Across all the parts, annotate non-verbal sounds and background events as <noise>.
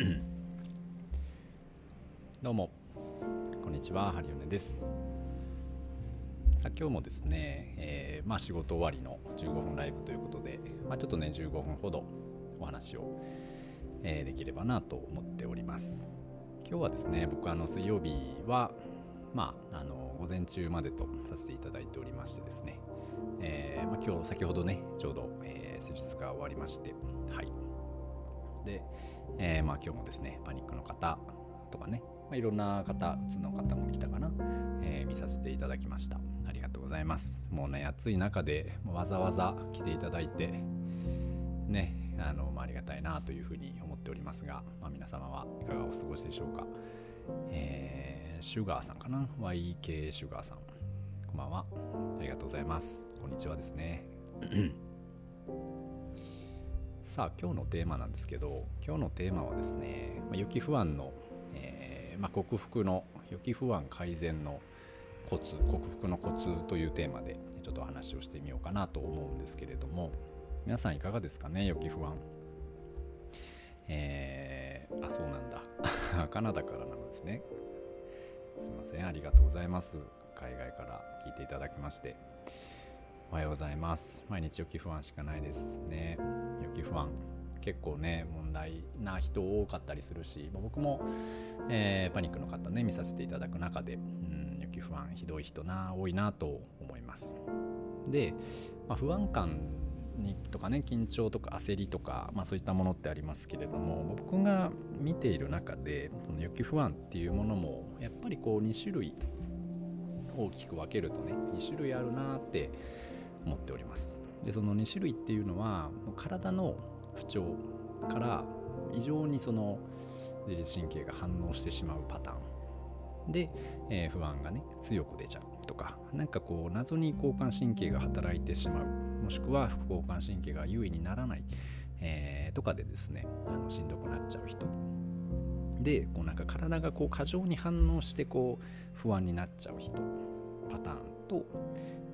<clears throat> どうも。こんにちは。ハリオネです。さあ今日もですね、えー、まあ、仕事終わりの15分ライブということで、まあ、ちょっとね15分ほどお話を、えー、できればなと思っております。今日はですね僕あの水曜日はまああの午前中までとさせていただいておりましてですね、えー、まあ、今日先ほどねちょうど、え施術が終わりましてはい。で、えまあ、今日もですねパニックの方とかね、まあ、いろんな方うつの方も来たかな、え見させていただきましたありがとうございますもうね暑い中でわざわざ来ていただいてねあの、まあ、ありがたいなというふうに思っておりますが、まあ、皆様はいかがお過ごしでしょうか、えー、シュガーさんかな ?YK シュガーさん。こんばんは。ありがとうございます。こんにちはですね。さあ、今日のテーマなんですけど、今日のテーマはですね、ま、雪不安の、えー、まあ、克服の、雪不安改善のコツ、克服のコツというテーマでちょっとお話をしてみようかなと思うんですけれども、皆さんいかがですかね、雪不安。えー、あ、そうなんだ。<laughs> カナダからなんですね。すいません、ありがとうございます。海外から聞いていただきまして。おはようございます。毎日雪不安しかないですね。雪不安。結構ね、問題な人多かったりするし、僕も、えー、パニックの方ね、見させていただく中で、うん、雪不安ひどい人な、多いなと思います。で、まあ、不安感にとかね緊張とか焦りとか、まあ、そういったものってありますけれども僕が見ている中でその予不安っていうものもやっぱりこう2種類大きく分けるとね2種類あるなって思っております。でその2種類っていうのは体の不調から異常にその自律神経が反応してしまうパターン。で、えー、不安がね強く出ちゃうとか何かこう謎に交感神経が働いてしまうもしくは副交感神経が優位にならない、えー、とかでですねあのしんどくなっちゃう人。でこうなんか体がこう過剰に反応してこう不安になっちゃう人パターンと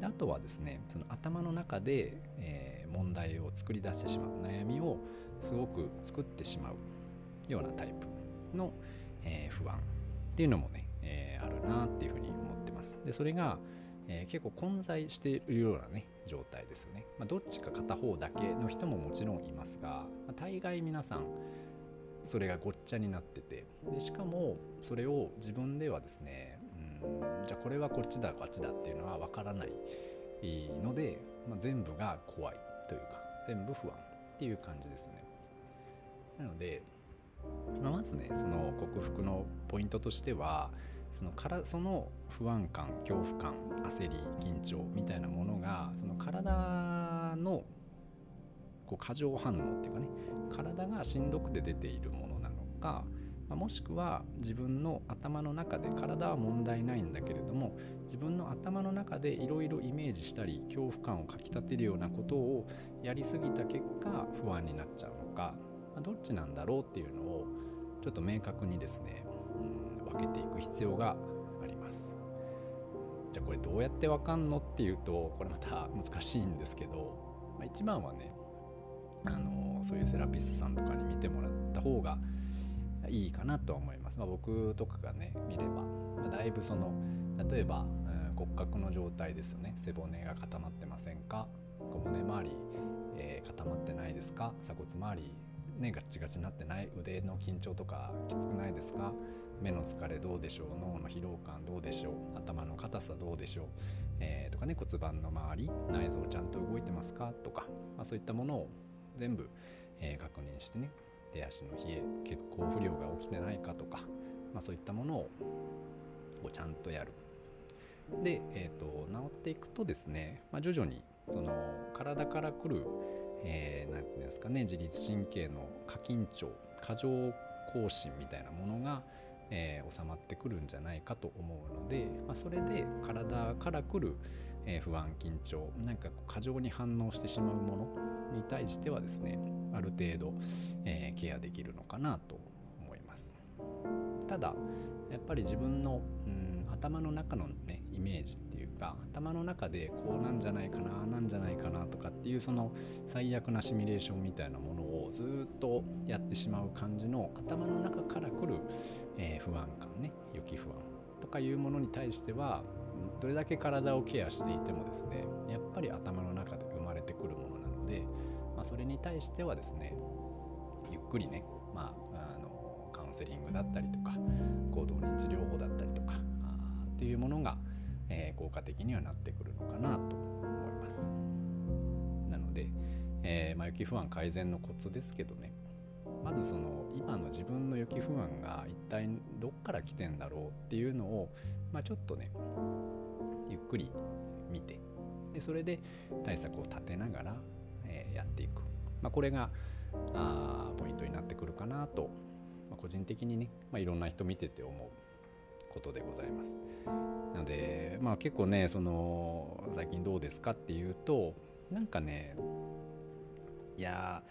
あとはですねその頭の中で、えー、問題を作り出してしまう悩みをすごく作ってしまうようなタイプの、えー、不安っていうのもね、えー、あるなっていうふうに思ってます。でそれが、え、結構混在しているようなね状態ですよね。まあ、どっちか片方だけの人ももちろんいますが、まあ、大概皆さんそれがごっちゃになっててでしかもそれを自分ではですねじゃあこれはこっちだこっちだっていうのは分からないので、まあ、全部が怖いというか全部不安っていう感じですね。なので、まあ、まずねその克服のポイントとしてはそのからその不安感恐怖感焦り緊張みたいなものがその体のこう過剰反応っていうかね体がしんどくて出ているものなのか、もしくは自分の頭の中で体は問題ないんだけれども自分の頭の中でいろいろイメージしたり恐怖感をかきたてるようなことをやりすぎた結果不安になっちゃうのか、どっちなんだろうっていうのをちょっと明確にですね分けていく必要があります。じゃあこれどうやってわかんのっていうとこれまた難しいんですけど、一番はねあのそういうセラピストさんとかに見てもらった方がいいかなと思います、まあ、僕とかがね見れば、まあ、だいぶその例えば、うん、骨格の状態ですよね。背骨が固まってませんか？小骨周り、えー、固まってないですか？鎖骨周りねガチガチになってない？腕の緊張とかきつくないですか？目の疲れどうでしょう？脳の疲労感どうでしょう？頭の硬さどうでしょう、えー、とかね骨盤の周り内臓ちゃんと動いてますか？とか、まあ、そういったものを全部、えー、確認してね手足の冷え血行不良が起きてないかとか、まあ、そういったものをちゃんとやる。で、えーと、治っていくとですね、まあ、徐々にその体から来るえー、て言うんですかね自律神経の過緊張過剰更新みたいなものが、えー、収まってくるんじゃないかと思うので、まあ、それで体から来る、えー、不安緊張なんか過剰に反応してしまうものに対してはですねある程度、えー、ケアできるのかなと思います。ただやっぱり自分の、うん、頭の中のねイメージっていうか頭の中でこうなんじゃないかななんじゃないかなとかっていうその最悪なシミュレーションみたいなものをずっとやってしまう感じの頭の中から来る、えー、不安感ね予期不安とかいうものに対してはどれだけ体をケアしていてもですねやっぱり頭の中で生まれてくるものなので、まあ、それに対してはですねゆっくりね、まあ、あのカウンセリングだったりとか行動認知療法だったりとかっていうものが、えー、効果的にはなってくるのかなと思います。なので、えー、まあ、雪不安改善のコツですけどねまずその今の自分の雪不安が一体どっから来てんだろうっていうのを、まあ、ちょっとねゆっくり見てでそれで対策を立てながら、えー、やっていく、まあ、これがあポイントになってくるかなと、まあ、個人的にね、まあ、いろんな人見てて思うことでございます。なのでまあ結構ねその最近どうですかっていうとなんかねいや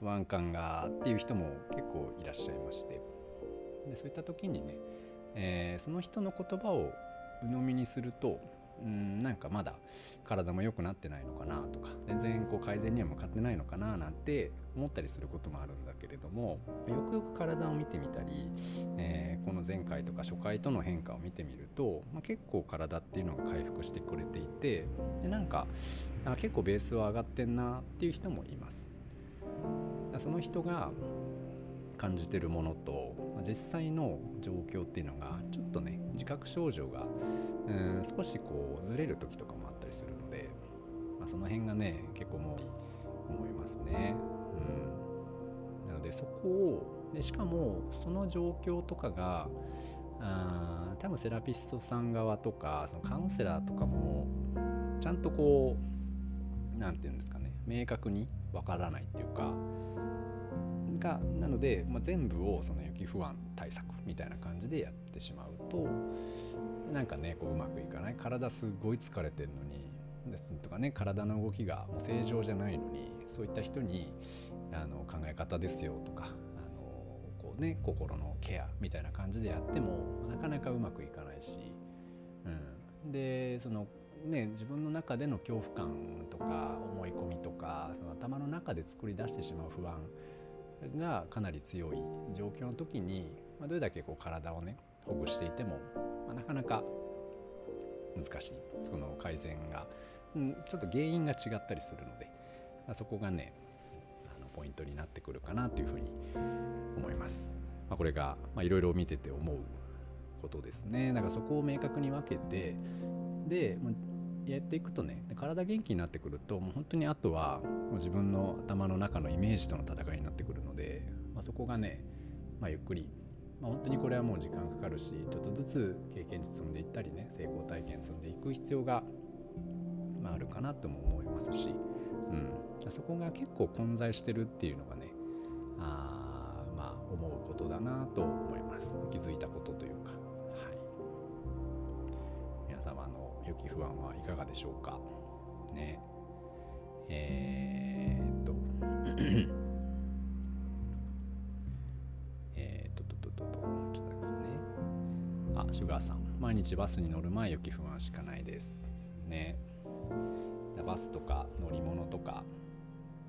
不安感がっていう人も結構いらっしゃいましてでそういった時にね、えー、その人の言葉を鵜呑みにするとうんなんかまだ体も良くなってないのかなとか全然こう改善には向かってないのかななんて思ったりすることもあるんだけれどもよくよく体を見てみたり、えー、この前回とか初回との変化を見てみると、まあ、結構体っていうのが回復してくれていてでなんかあ結構ベースは上がってんなっていう人もいます。その人が感じてるものと実際の状況っていうのがちょっとね自覚症状がうん少しこうずれる時とかもあったりするので、まあ、その辺がね結構もう思いますね。うん、なのでそこをでしかもその状況とかがあ多分セラピストさん側とかそのカウンセラーとかもちゃんとこう何て言うんですかね明確にわからないっていうかがなので、まあ、全部をその雪不安対策みたいな感じでやってしまうとなんかねこううまくいかない。体すごい疲れてるのにですとかね体の動きがもう正常じゃないのにそういった人にあの考え方ですよとかあのこう、ね、心のケアみたいな感じでやってもなかなかうまくいかないし、うん、でそのね、自分の中での恐怖感とか思い込みとかその頭の中で作り出してしまう不安がかなり強い状況の時に、まあ、どれだけこう体をねほぐしていても、まあ、なかなか難しいその改善が、うん、ちょっと原因が違ったりするので、まあ、そこがねあのポイントになってくるかなというふうに思います。まあ、これがいろいろ見てて思うことですね。だからそこを明確に分けてでやっていくとね体元気になってくるともう本当にあとはもう自分の頭の中のイメージとの戦いになってくるので、まあ、そこがね、まあ、ゆっくり、まあ、本当にこれはもう時間かかるしちょっとずつ経験値積んでいったりね成功体験積んでいく必要が、まあ、あるかなとも思いますし、うん、そこが結構混在してるっていうのがねあまあ思うことだなと思います気づいたことというか。雪不安はいかがでしょうか？ね。えー、っと。<coughs> えっとととととちょっと待ってくださいねあシュガーさん毎日バスに乗る前雪不安しかないですねバスとか乗り物とか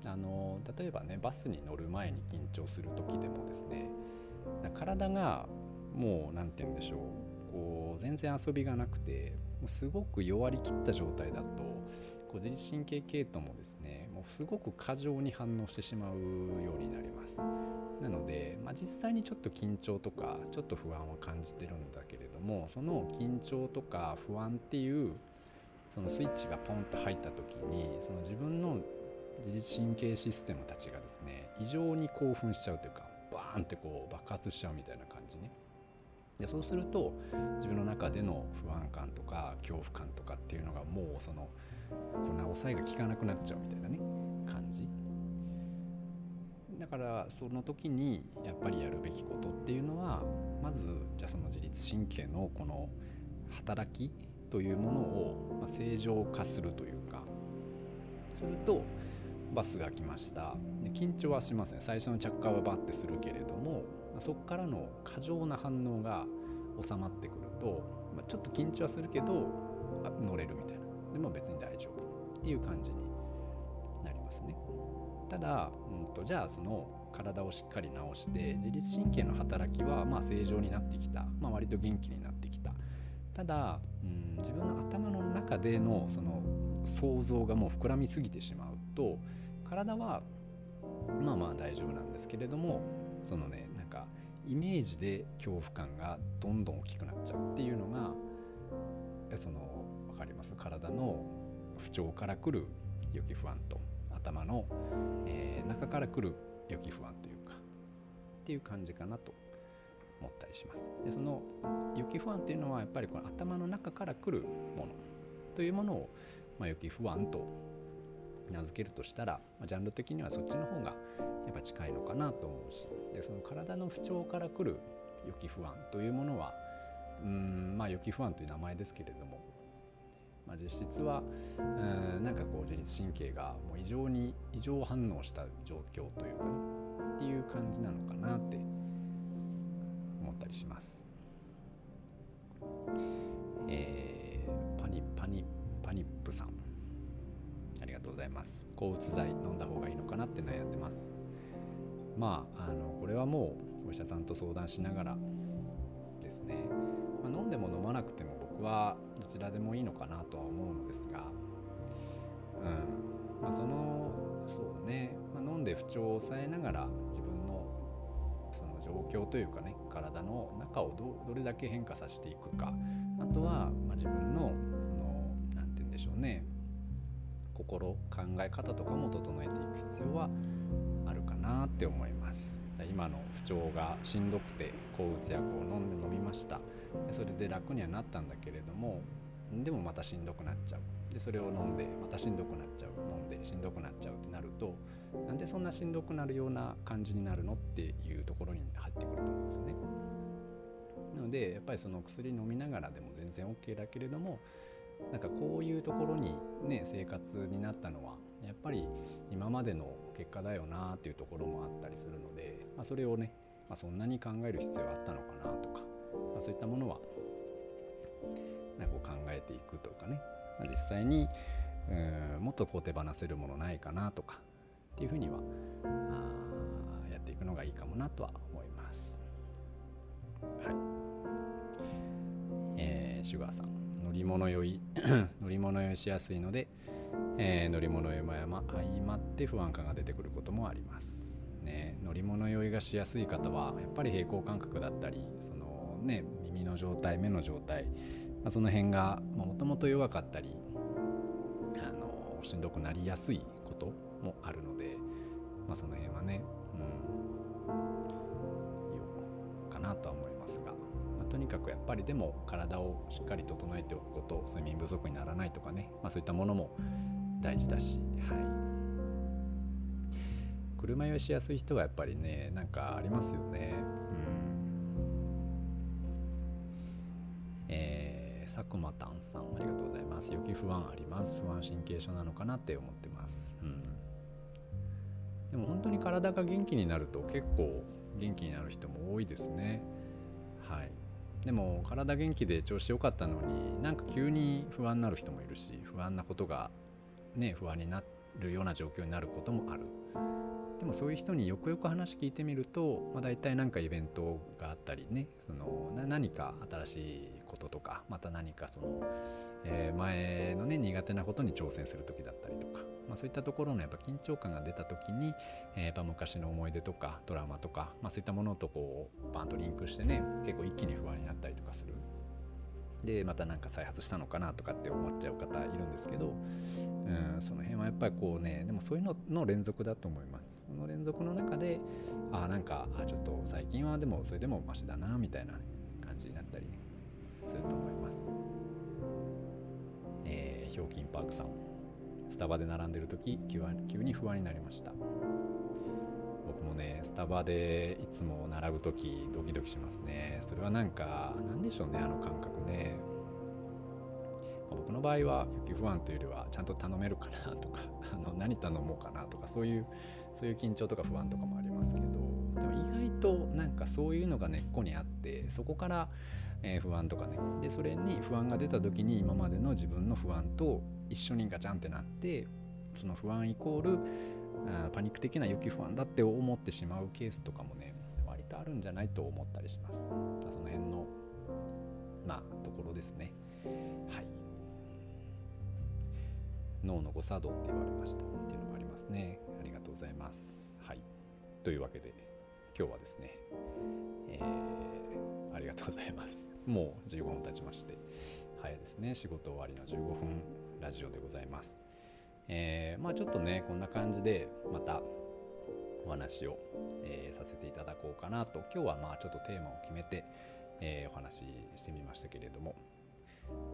あの例えばねバスに乗る前に緊張する時でもですね体がもう何て言うんでしょうこう全然遊びがなくてすごく弱りきった状態だとこう自律神経系統もですねもうすごく過剰に反応してしまうようになります。なので、まあ、実際にちょっと緊張とかちょっと不安は感じてるんだけれどもその緊張とか不安っていうそのスイッチがポンと入った時にその自分の自律神経システムたちがですね異常に興奮しちゃうというかバーンってこう爆発しちゃうみたいな感じね。でそうすると自分の中での不安感とか恐怖感とかっていうのがもうそのこんな抑えが効かなくなっちゃうみたいなね感じ。だからその時にやっぱりやるべきことっていうのはまずじゃあその自律神経のこの働きというものを正常化するというかするとバスが来ました。で緊張はしますね最初の着火はバッてするけれどもそこからの過剰な反応が収まってくると、まあ、ちょっと緊張はするけど乗れるみたいな。でも別に大丈夫っていう感じになりますね。ただ、うんと、じゃあその体をしっかり治して自律神経の働きはま正常になってきた、まあ、割と元気になってきた。ただ、うん、自分の頭の中でのその想像がもう膨らみすぎてしまうと体はまあまあ大丈夫なんですけれどもそのねイメージで恐怖感がどんどん大きくなっちゃうっていうのがその分かります？体の不調からくる予期不安と頭の、えー、中からくる予期不安というかっていう感じかなと思ったりします。でその予期不安っていうのはやっぱりこの頭の中からくるものというものを、まあ、予期不安と名付けるとしたら、まあ、ジャンル的にはそっちの方がやっぱ近いのかなと思うしでその体の不調からくる予期不安というものはうんまあ予期不安という名前ですけれども、まあ、実質はうんなんかこう自律神経がもう異常に異常反応した状況というかねっていう感じなのかなって思ったりします。えー、パニパニパニップさんございます。抗うつ剤飲んだ方がいいのかなって悩んでます。まああのこれはもうお医者さんと相談しながらですね、まあ、飲んでも飲まなくても僕はどちらでもいいのかなとは思うのですが。うん。まあそのそうね、まあ、飲んで不調を抑えながら自分のその状況というかね体の中をどれだけ変化させていくか。あとは、まあ、自分の何て言うんでしょうね。心考え方とかも整えていく必要はあるかなって思います。今の不調がしんどくて抗うつ薬を飲んで飲みました。それで楽にはなったんだけれどもでもまたしんどくなっちゃう。でそれを飲んでまたしんどくなっちゃう。飲んでしんどくなっちゃうってなるとなんでそんなしんどくなるような感じになるのっていうところに入ってくると思うんですよね。なのでやっぱりその薬飲みながらでも全然 OK だけれどもなんかこういうところにね生活になったのはやっぱり今までの結果だよなっていうところもあったりするので、まあ、それをね、まあ、そんなに考える必要あったのかなとか、まあ、そういったものはなんかこう考えていくというかね、まあ、実際にうんもっとこう手放せるものないかなとかっていうふうにはあやっていくのがいいかもなとは思います。はい。えー、シュガーさん。り物酔い <coughs> 乗り物酔いしやすいので、えー、乗り物酔いも相まって不安感が出てくることもあります。ね、乗り物酔いがしやすい方はやっぱり平衡感覚だったりその、ね、耳の状態目の状態、まあ、その辺がもともと弱かったりあのしんどくなりやすいこともあるので、まあ、その辺はね、うん、かなとは思いますが。とにかくやっぱりでも体をしっかり整えておくこと睡眠不足にならないとかね、まあ、そういったものも大事だし、はい、車酔いしやすい人はやっぱりねなんかありますよね。うんえー、佐久間丹さんありがとうございます。予期不安あります。不安神経症なのかなって思ってます。うんでも本当に体が元気になると結構元気になる人も多いですね。はい。でも体元気で調子良かったのになんか急に不安になる人もいるし不安なことがね不安になるような状況になることもある。でもそういう人によくよく話聞いてみると、まあ、大体何かイベントがあったりねその何か新しいこととかまた何かその、えー、前のね苦手なことに挑戦する時だったりとかまあ、そういったところのやっぱ緊張感が出た時に、えー、やっぱ昔の思い出とかドラマとか、まあ、そういったものとこうバンとリンクしてね結構一気に不安になったりとかする。でまた何か再発したのかなとかって思っちゃう方いるんですけど、うん、その辺はやっぱりこうねでもそういうのの連続だと思います。その連続の中でああなんかあちょっと最近はでもそれでもマシだなみたいな、ね、感じになったりねすると思います。え、ひょうきんパークさん。スタバで並んでる時急に不安になりました。僕もねスタバでいつも並ぶ時ドキドキしますね。それはなんか何でしょうねあの感覚ね。僕の場合は雪不安というよりはちゃんと頼めるかなとか <laughs> あの何頼もうかなとかそういうそういう緊張とか不安とかもありますけどでも意外となんかそういうのが根っこにあってそこからえー、不安とかねでそれに不安が出た時に今までの自分の不安と一緒にガチャンってなってその不安イコールあパニック的な予期不安だって思ってしまうケースとかもね割とあるんじゃないと思ったりします。その辺のまあところですね。はい。脳の誤作動って言われましたっていうのもありますね。ありがとうございます。はい。というわけで今日はですね、えー、ありがとうございます。もう15分経ちまして早いですね。仕事終わりの15分ラジオでございます。えー、まあちょっとねこんな感じでまたお話を、えー、させていただこうかなと。今日はまあちょっとテーマを決めて、えー、お話ししてみましたけれども、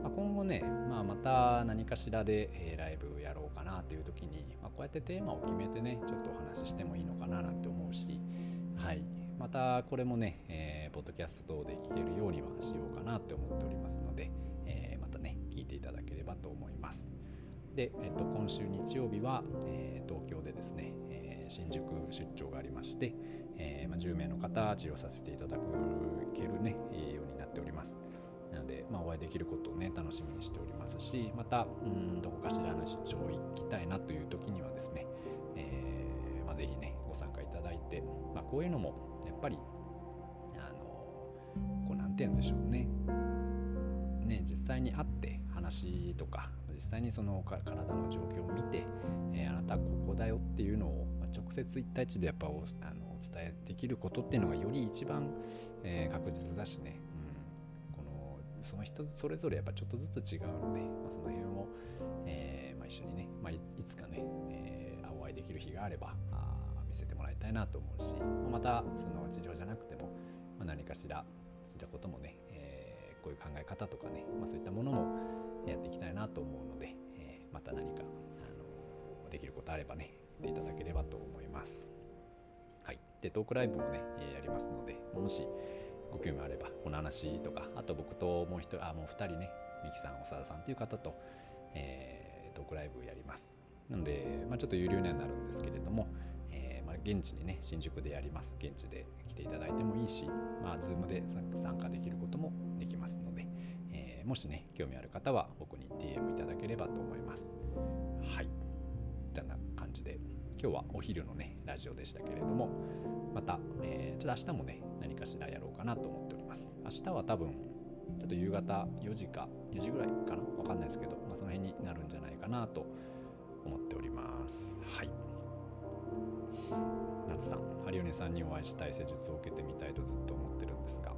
まあ、今後ね、まあ、また何かしらで、え、ライブやろうかなという時に、まあ、こうやってテーマを決めてねちょっとお話ししてもいいのかななんて思うし、はい、またこれもね、えー、ポッドキャスト等で聞けるようにはしようかなって思っておりますので、えまたね聞いていただければと思います。で、えっと、今週日曜日は、え東京でですね、え新宿出張がありまして、えま10名の方治療させていただけるね、ようになっております。まあ、お会いできることをね楽しみにしておりますしまたうんどこかしらの出張行きたいなという時にはですね、えーまあ、ぜひねご参加いただいて、まあ、こういうのもやっぱりあのこうなんて言うんでしょうね。ね実際に会って話とか実際にその体の状況を見て、えー、あなたここだよっていうのを、まあ直接1対1でやっぱおあのお伝えできることっていうのがより一番、えー、確実だしね、その人それぞれやっぱちょっとずつ違うので、まあ、その辺を、えー、まあ、一緒にね、まあ、いつかね、えお会いできる日があればあ見せてもらいたいなと思うしまたその治療じゃなくても、ま何かしらそういったこともね、えこういう考え方とかね、まそういったものもやっていきたいなと思うので、え、また何か、あのできることあればね言っていただければと思います。はい、でトークライブもね、やりますのでもしご興味あればこの話とかあと僕ともう一人あもう2人ねミキさん長田さんという方と、えー、トークライブをやります。なので、まあ、ちょっと有料にはなるんですけれども、えー、まあ、現地にね新宿でやります。現地で来ていただいてもいいし、まあ、Zoom で参加できることもできますのでえー、もしね興味ある方は僕に DM いただければと思います。はい。こんな感じで。今日はお昼のねラジオでしたけれどもまた、えー、ちょっと明日もね何かしらやろうかなと思っております。明日は多分ちょっと夕方4時か4時ぐらいかな？わかんないですけど、まあ、その辺になるんじゃないかなと思っております。はい。夏さんハリオネさんにお会いしたい施術を受けてみたいとずっと思ってるんですが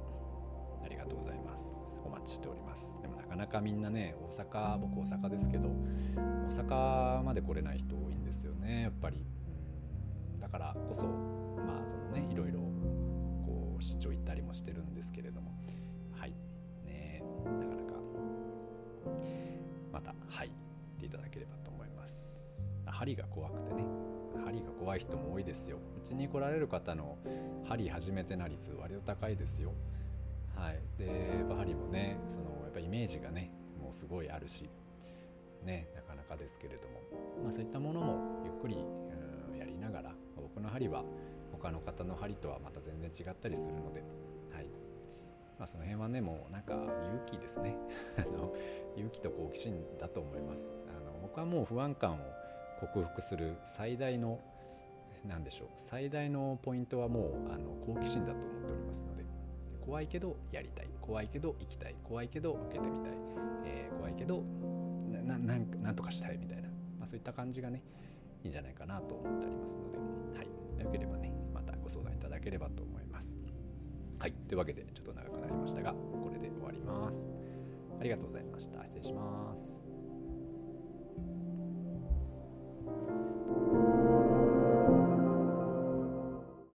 ありがとうございます。お待ちしております。かなかみんなね大阪僕大阪ですけど大阪まで来れない人多いんですよねやっぱり。うんだからこそまあそのねいろいろこう出張行ったりもしてるんですけれども。はい。ねなかなか。またはい。っていただければと思います。針が怖くてね。針が怖い人も多いですよ。うちに来られる方の針初めてな率割と高いですよ。はい、でやっぱハリもねそのやっぱイメージがねもうすごいあるしねなかなかですけれども、まあ、そういったものもゆっくりやりながら僕の針は他の方の針とはまた全然違ったりするので、はい。まあ、その辺はねもうなんか勇気ですね。<laughs> 勇気と好奇心だと思います。あの僕はもう不安感を克服する最大の何でしょう最大のポイントはもうあの好奇心だと思っておりますので怖いけどやりたい。怖いけど行きたい。怖いけど受けてみたい、えー、怖いけどなんとかしたいみたいな、まあ、そういった感じがねいいんじゃないかなと思っておりますので、はい、よければねまたご相談いただければと思います。はい。というわけでちょっと長くなりましたがこれで終わります。ありがとうございました。失礼します。